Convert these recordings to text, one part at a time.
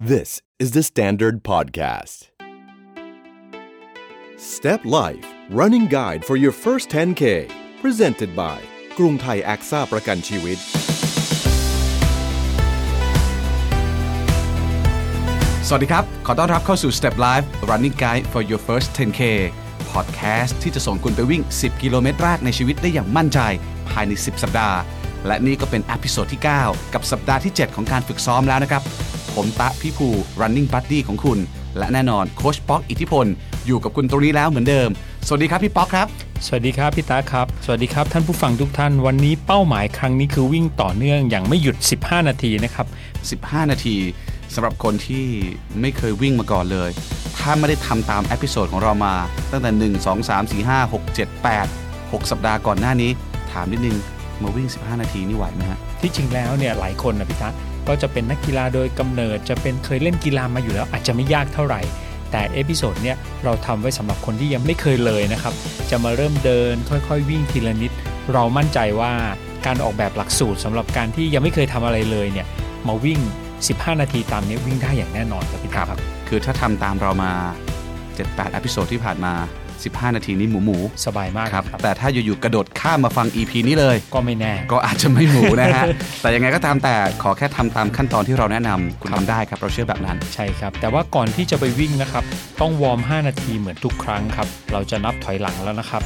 This is the Standard Podcast. Step Life Running Guide for your first 10K Presented by กรุงไทยแอคซ่าประกันชีวิต สวัสดีครับ ขอต้อนรับเข้าสู่ Step Life Running Guide for your first 10K Podcast ที่จะส่งคุณไปวิ่ง 10 กิโลเมตรแรกในชีวิตได้อย่างมั่นใจ ภายใน 10 สัปดาห์ และนี่ก็เป็น episode ที่ 9 กับสัปดาห์ที่ 7 ของการฝึกซ้อมแล้วนะครับ ผมต๊ะพิภู Running Buddy ของคุณ และแน่นอนโค้ชป๊อกอิทธิพล อยู่กับคุณตรงนี้แล้วเหมือนเดิม สวัสดีครับพี่ป๊อกครับ สวัสดีครับพี่ต๊ะครับ สวัสดีครับท่านผู้ฟังทุกท่าน วันนี้เป้าหมายครั้งนี้คือวิ่งต่อเนื่องอย่างไม่หยุด 15 นาทีนะครับ 15 นาทีสำหรับคนที่ไม่เคยวิ่งมาก่อนเลย ถ้าไม่ได้ทำตาม episode ของเรามา ตั้งแต่ 1 2 3 4 5 6 7 8 6 สัปดาห์ก่อนหน้านี้ ถามนิดนึงมาวิ่ง 15 นาทีนี่ไหวไหมฮะที่จริงแล้วเนี่ยหลายคนนะพี่ตา ก็จะเป็นนักกีฬาโดยกำเนิด จะเป็นเคยเล่นกีฬามาอยู่แล้วอาจจะไม่ยากเท่าไหร่ แต่ episode เนี่ยเราทำไว้สำหรับคนที่ยังไม่เคยเลยนะครับ จะมาเริ่มเดินค่อยๆ วิ่งทีละนิด เรามั่นใจว่าการออกแบบหลักสูตรสำหรับการที่ยังไม่เคยทำอะไรเลยเนี่ยมาวิ่ง 15 นาทีตามนี้วิ่งได้อย่างแน่นอนครับพี่ตาครับ คือถ้าทำตามเรามา 7-8 episode ที่ผ่านมา 15 นาทีนี้หมูหมูสบายมากๆครับครับ แต่ถ้าอยู่ๆกระโดดข้ามมาฟัง EP นี้เลย ก็ไม่แน่ ก็อาจจะไม่หมูนะฮะ แต่ยังไงก็ตามแต่ขอแค่ทำตามขั้นตอนที่เราแนะนำคุณทำได้ครับเราเชื่อแบบนั้น ใช่ครับ แต่ว่าก่อนที่จะไปวิ่งนะครับ ต้องวอร์ม 5 นาทีเหมือนทุกครั้งครับ เราจะนับถอยหลังแล้วนะครับ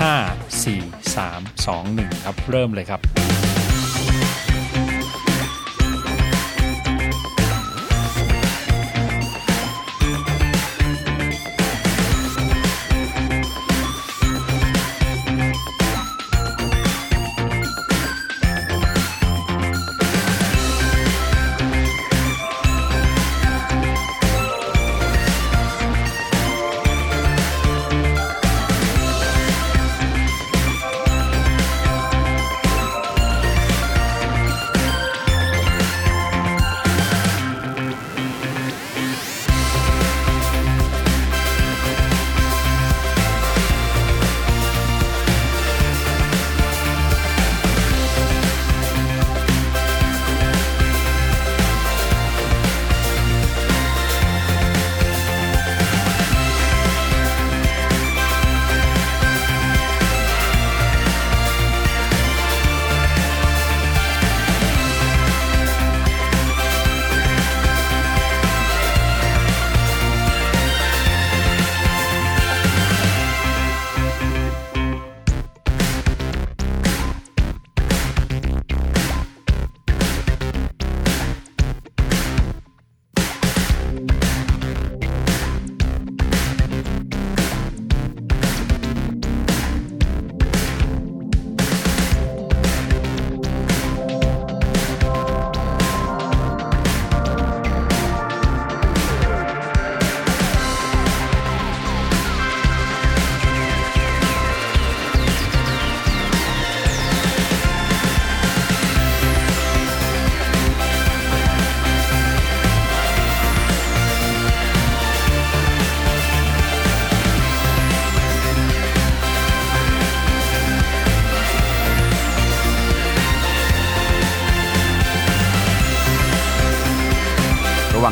5 4 3 2 1 ครับ เริ่มเลยครับ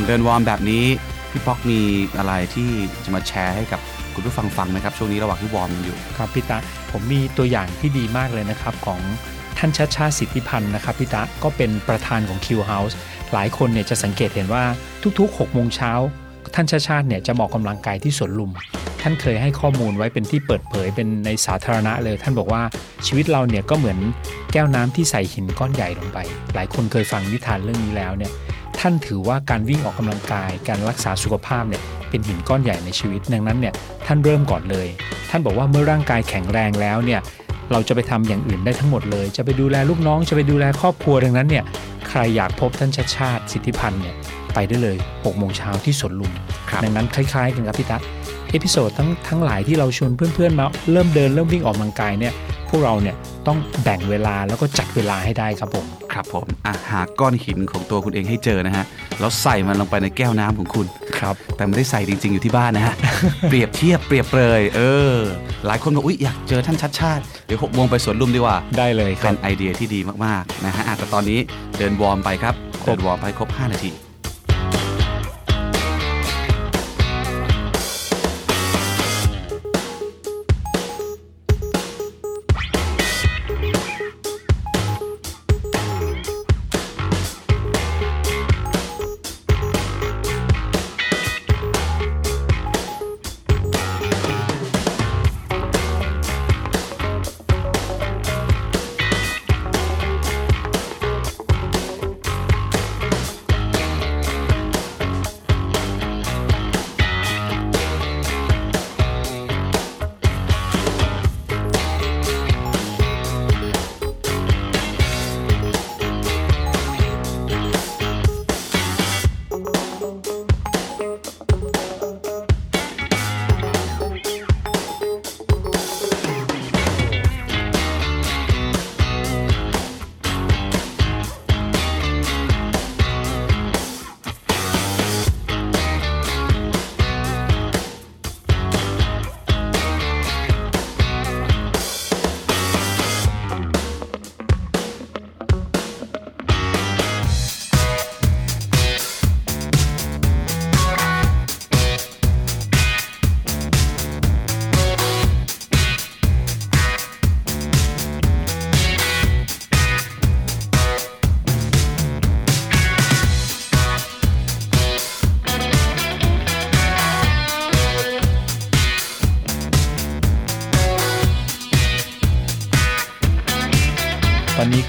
เดินวอร์มแบบนี้ พี่ป๊อกมีอะไรที่จะมาแชร์ให้กับคุณผู้ฟังฟังไหมครับ ช่วงนี้ระหว่างที่วอร์มกันอยู่ ครับพี่ตาผมมีตัวอย่างที่ดีมากเลยนะครับของท่านชัชชาติสิทธิพันธุ์นะครับพี่ตาก็เป็นประธานของ Q House หลายคนเนี่ยจะสังเกตเห็นว่าทุกๆ6โมงเช้าท่านชัชชาติเนี่ยจะมาออกกำลังกายที่สวนลุม ท่านเคยให้ข้อมูลไว้เป็นที่เปิดเผยเป็นในสาธารณะเลย ท่านบอกว่าชีวิตเราเนี่ยก็เหมือนแก้วน้ำที่ใส่หินก้อนใหญ่ลงไป หลายคนเคยฟังนิทานเรื่องนี้แล้วเนี่ย ท่านถือว่าการวิ่งออกกำลังกาย การรักษาสุขภาพเนี่ยเป็นหินก้อนใหญ่ในชีวิต ดังนั้นเนี่ยท่านเริ่มก่อนเลย ท่านบอกว่าเมื่อร่างกายแข็งแรงแล้วเนี่ยเราจะไปทำอย่างอื่นได้ทั้งหมดเลย จะไปดูแลลูกน้อง จะไปดูแลครอบครัวดังนั้นเนี่ยใครอยากพบท่านชัชชาติสิทธิพันธุ์เนี่ยไปได้เลย6โมงเช้าที่สวนลุมครับดังนั้นคล้ายๆกันครับพี่ตา episode ทั้งทั้งหลายที่เราชวนเพื่อนๆมาเริ่มเดินเริ่มวิ่งออกกำลังกายเนี่ยพ วกเราเนี่ยต้องแบ่งเวลาแล้วก็จัดเวลาให้ได้ครับผม ครับผมอะหาก้อนหินของตัวคุณเองให้เจอนะฮะแล้วใส่มันลงไปในแก้วน้ำของคุณครับ แต่ไม่ได้ใส่จริง ๆ อยู่ที่บ้านนะฮะ เปรียบเทียบเปรียบเปรยเออ หลายคนบอกอุ๊ยอยากเจอท่านชัดชาติเดี๋ยวหกโมงไปสวนลุมดีกว่า ได้เลยคเป็รับนไอเดียที่ดีมากๆนะฮะอะแต่ตอนนี้เดินวอร์มไปครับครบเดินวอร์มไปครบ 5 นาที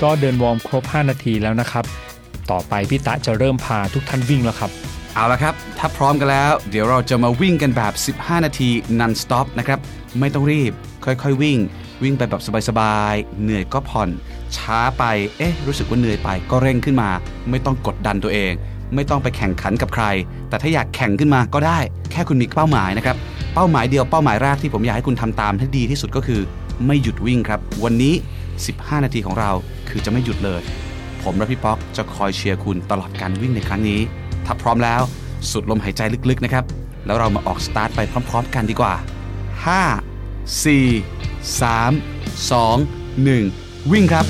ก็เดินวอร์มครบ 5 นาทีแล้วนะครับ ต่อไปพี่ตะจะเริ่มพาทุกท่านวิ่งแล้วครับ เอาละครับ ถ้าพร้อมกันแล้ว เดี๋ยวเราจะมาวิ่งกันแบบ 15 นาที non stop นะครับ ไม่ต้องรีบ ค่อยๆวิ่ง วิ่งไปแบบสบายๆ เหนื่อยก็ผ่อน ช้าไป เอ๊ะ รู้สึกว่าเหนื่อยไปก็เร่งขึ้นมา ไม่ต้องกดดันตัวเอง ไม่ต้องไปแข่งขันกับใคร แต่ถ้าอยากแข่งขึ้นมาก็ได้ แค่คุณมีเป้าหมายนะครับ เป้าหมายเดียว เป้าหมายแรกที่ผมอยากให้คุณทำตามให้ดีที่สุดก็คือ ไม่หยุดวิ่งครับ วันนี้ 15 นาทีของเราคือจะไม่หยุดเลย ผมและพี่ป๊อกจะคอยเชียร์คุณตลอดการวิ่งในครั้งนี้ ถ้าพร้อมแล้วสูดลมหายใจลึกๆนะครับ แล้วเรามาออกสตาร์ทไปพร้อม ๆ กันดีกว่า 5 4 3 2 1 วิ่งครับ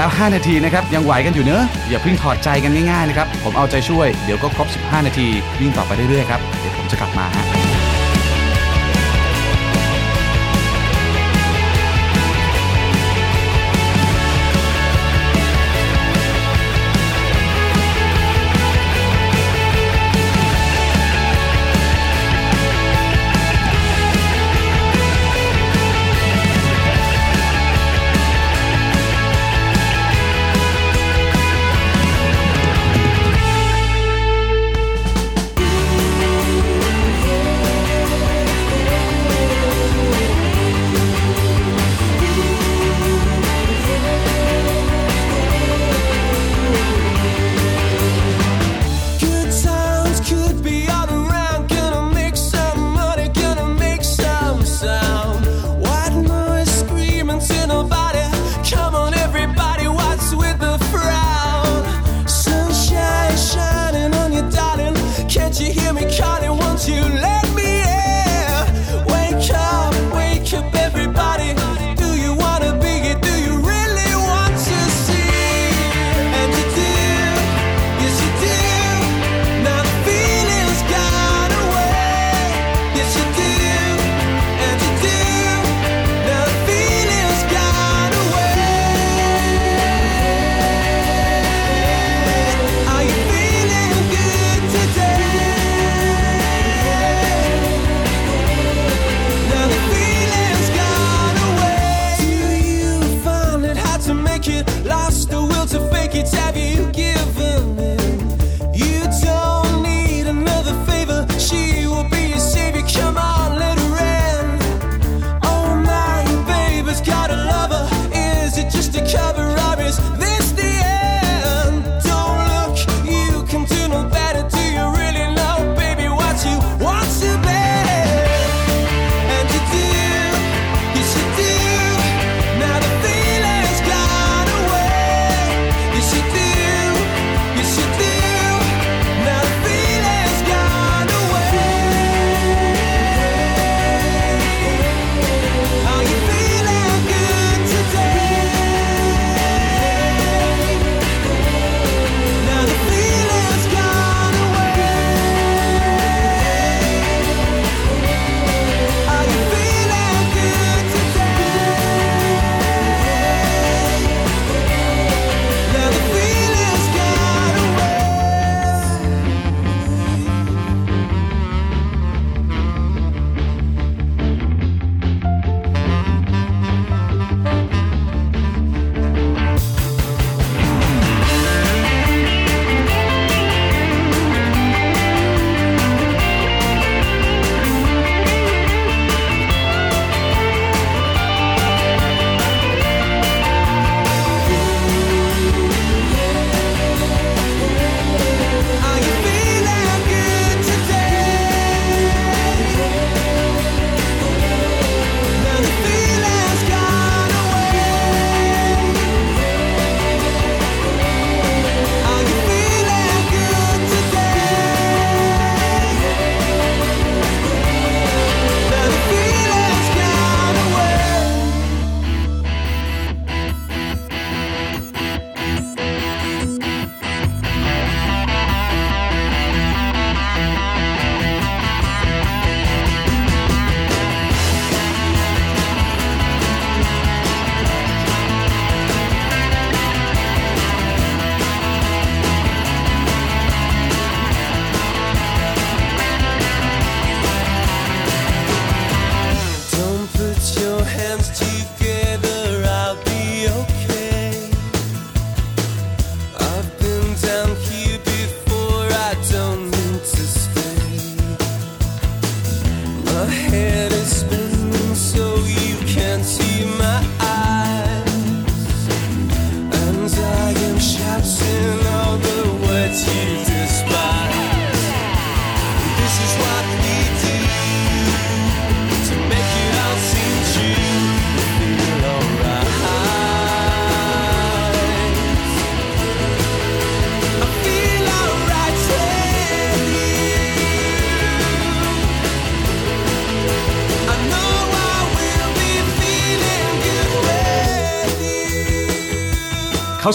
แล้ว 5 นาทีนะครับ ยังไหวกันอยู่เนอะอย่าเพิ่งถอดใจกันง่ายๆนะครับ ผมเอาใจช่วย เดี๋ยวก็ครบ 15 นาทีวิ่งต่อไปเรื่อยๆครับ เดี๋ยวผมจะกลับมาฮะ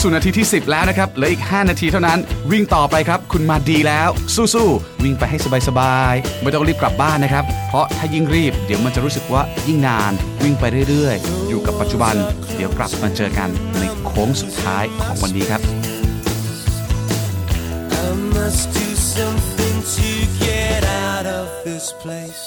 สู่นาทีที่ 10 แล้วนะครับเหลืออีก 5 นาทีเท่านั้น วิ่งต่อไปครับ คุณมาดีแล้ว สู้ๆวิ่งไปให้สบายๆไม่ต้องรีบกลับบ้านนะครับ เพราะถ้ายิ่งรีบเดี๋ยวมันจะรู้สึกว่ายิ่งนาน วิ่งไปเรื่อยๆ อยู่กับปัจจุบัน เดี๋ยวกลับมาเจอกันในโค้งสุดท้ายของวันนี้ครับ I must do something to get out of this place.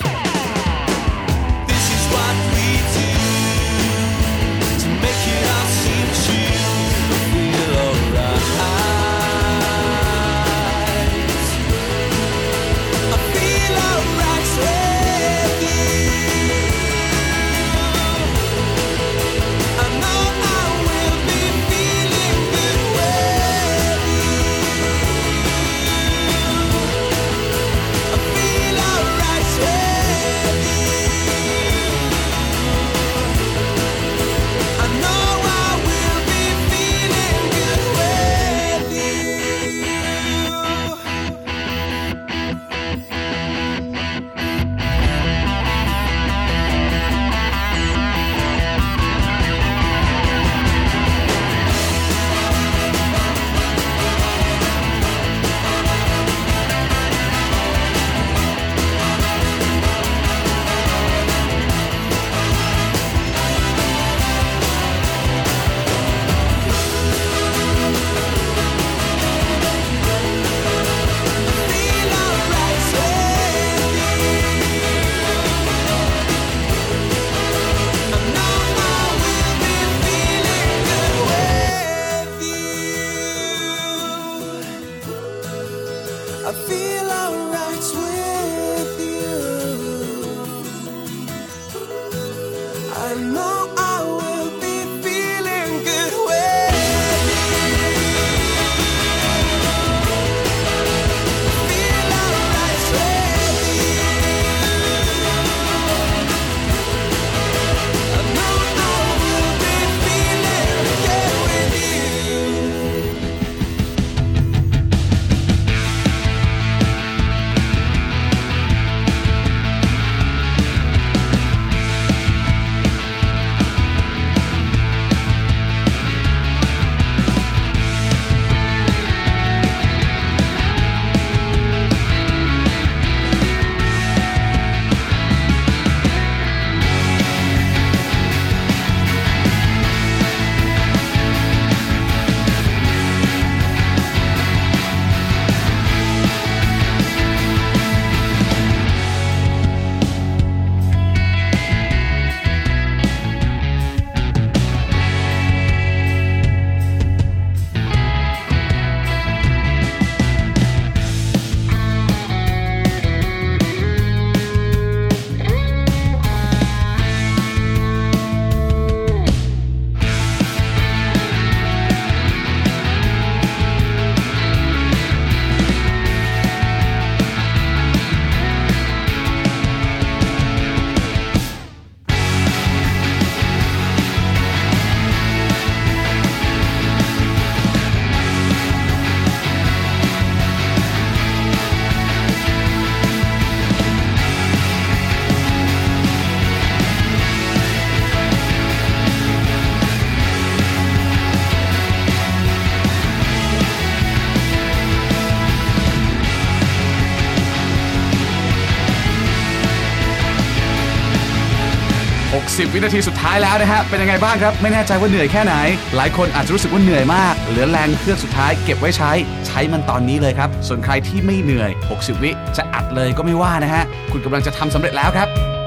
10 วินาทีสุดท้ายแล้วนะฮะ เป็นยังไงบ้างครับ ไม่แน่ใจว่าเหนื่อยแค่ไหน หลายคนอาจจะรู้สึกว่าเหนื่อยมาก เหลือแรงเครื่องสุดท้ายเก็บไว้ใช้ ใช้มันตอนนี้เลยครับ ส่วนใครที่ไม่เหนื่อย 60 วิจะอัดเลยก็ไม่ว่านะฮะ คุณกำลังจะทำสำเร็จแล้วครับ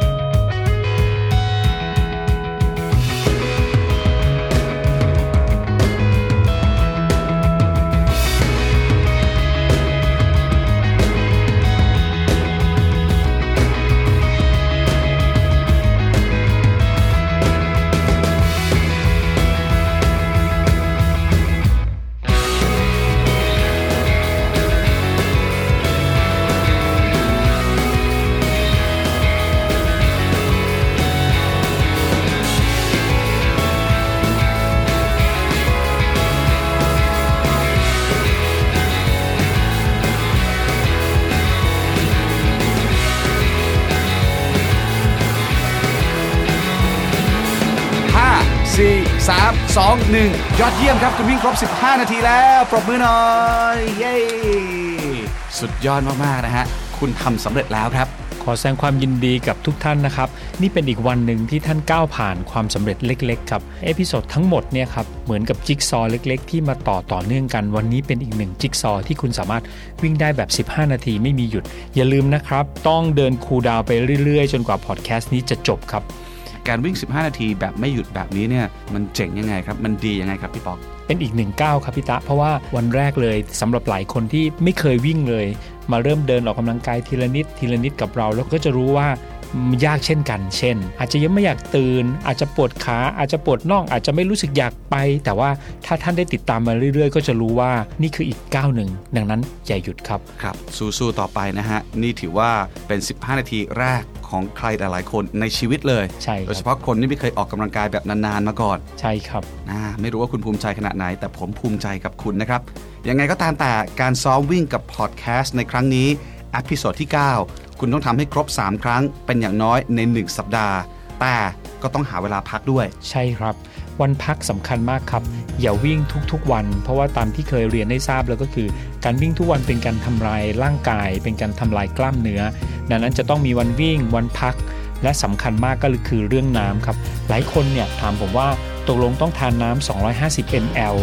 3 2 1ยอดเยี่ยมครับคุณวิ่งครบ 15 นาทีแล้ว ปรบมือหน่อย เย้สุดยอดมาก ๆ นะฮะ คุณทำสำเร็จแล้วครับ ขอแสดงความยินดีกับทุกท่านนะครับ นี่เป็นอีกวันหนึ่งที่ท่านก้าวผ่านความสำเร็จเล็ก ๆ ครับ episode ทั้งหมดเนี่ยครับเหมือนกับจิ๊กซอว์เล็ก ๆ ที่มาต่อต่อเนื่องกันวันนี้เป็นอีกหนึ่งจิ๊กซอว์ที่คุณสามารถวิ่งได้แบบ 15 นาทีไม่มีหยุด อย่าลืมนะครับ ต้องเดิน cool down ไปเรื่อยๆ จนกว่าพอดแคสต์นี้จะจบครับ การวิ่ง 15 นาทีแบบไม่หยุดแบบนี้เนี่ยมันเจ๋งยังไงครับ มันดียังไงครับพี่ป๊อกเป็นอีกหนึ่งก้าวครับพี่ตะ เพราะว่าวันแรกเลยสำหรับหลายคนที่ไม่เคยวิ่งเลยมาเริ่มเดินออกกำลังกายทีละนิดทีละนิดกับเรา แล้วก็จะรู้ว่ามันยากเช่นกัน เช่น อาจจะยังไม่อยากตื่น อาจจะปวดขา อาจจะปวดน่อง อาจจะไม่รู้สึกอยากไป แต่ว่าถ้าท่านได้ติดตามมาเรื่อยๆ ก็จะรู้ว่านี่คืออีกก้าวหนึ่ง ดังนั้นอย่าหยุดครับ ครับ สู้ๆ ต่อไปนะฮะ นี่ถือว่าเป็น 15 นาทีแรกของใครหลายๆคนในชีวิตเลย ใช่ครับโดยเฉพาะคนที่ไม่เคยออกกำลังกายแบบนานๆมาก่อน ใช่ครับอ่าไม่รู้ว่าคุณภูมิใจขนาดไหน แต่ผมภูมิใจกับคุณนะครับ ยังไงก็ตามแต่การซ้อมวิ่งกับพอดแคสต์ในครั้งนี้ episode ที่ 9 คุณต้องทำให้ครบ 3 ครั้งเป็นอย่างน้อยใน 1 สัปดาห์ แต่ก็ต้องหาเวลาพักด้วย ใช่ครับ วันพักสำคัญมากครับ อย่าวิ่งทุกๆวัน เพราะว่าตามที่เคยเรียนได้ทราบแล้วก็คือ การวิ่งทุกวันเป็นการทำลายร่างกาย เป็นการทำลายกล้ามเนื้อ ดังนั้นจะต้องมีวันวิ่งวันพัก และสำคัญมากก็คือเรื่องน้ำครับ หลายคนเนี่ยถามผมว่า ตกลงต้องทานน้ำ 250 ml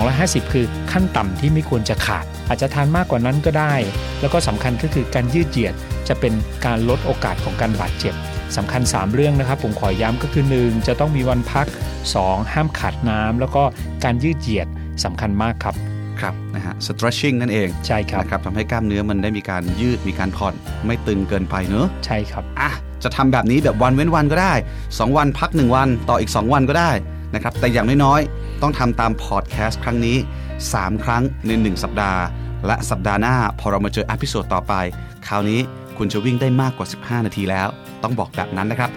250 คือขั้นต่ำที่ไม่ควรจะขาด อาจจะทานมากกว่านั้นก็ได้ แล้วก็สำคัญก็คือการยืดเหยียดจะเป็นการลดโอกาสของการบาดเจ็บสำคัญ 3 เรื่องนะครับ ผมขอย้ำก็คือ 1 จะต้องมีวันพัก 2 ห้ามขาดน้ำแล้วก็การยืดเหยียดสำคัญมากครับครับนะฮะ stretching นั่นเองใช่ครับนะครับทำให้กล้ามเนื้อมันได้มีการยืดมีการผ่อนไม่ตึงเกินไปเนอะใช่ครับอะจะทำแบบนี้แบบวันเว้นวันก็ได้ 2 วันพัก 1 วันต่ออีก 2 วันก็ได้ นะครับแต่อย่างน้อยๆ ต้องทำตามพอดแคสต์ครั้งนี้ 3 ครั้งใน 1 สัปดาห์ และสัปดาห์หน้าพอเรามาเจอ episode ต่อไป คราวนี้คุณจะวิ่งได้มากกว่า 15 นาทีแล้ว ต้องบอกแบบนั้นนะครับ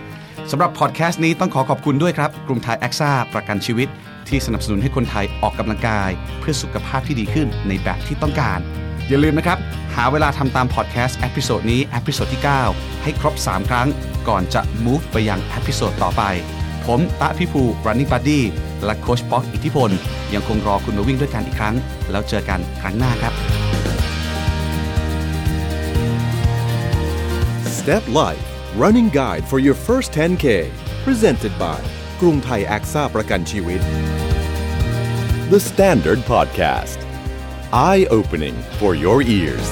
สำหรับพอดแคสต์นี้ต้องขอขอบคุณด้วยครับกรุงไทยแอคซ่าประกันชีวิต ที่สนับสนุนให้คนไทยออกกำลังกาย เพื่อสุขภาพที่ดีขึ้นในแบบที่ต้องการ อย่าลืมนะครับ หาเวลาทำตามพอดแคสต์ episode นี้ episode ที่ 9 ให้ครบ 3 ครั้ง ก่อนจะ move ไปยัง episode ต่อไป ผมตาพิภู running buddy และโค้ชป๊อกอิทธิพล ยังคงรอคุณมาวิ่งด้วยกันอีกครั้ง แล้วเจอกันครั้งหน้าครับ Step Life Running Guide for your first 10K Presented by กรุงไทย AXA ประกันชีวิต The Standard Podcast Eye Opening for your ears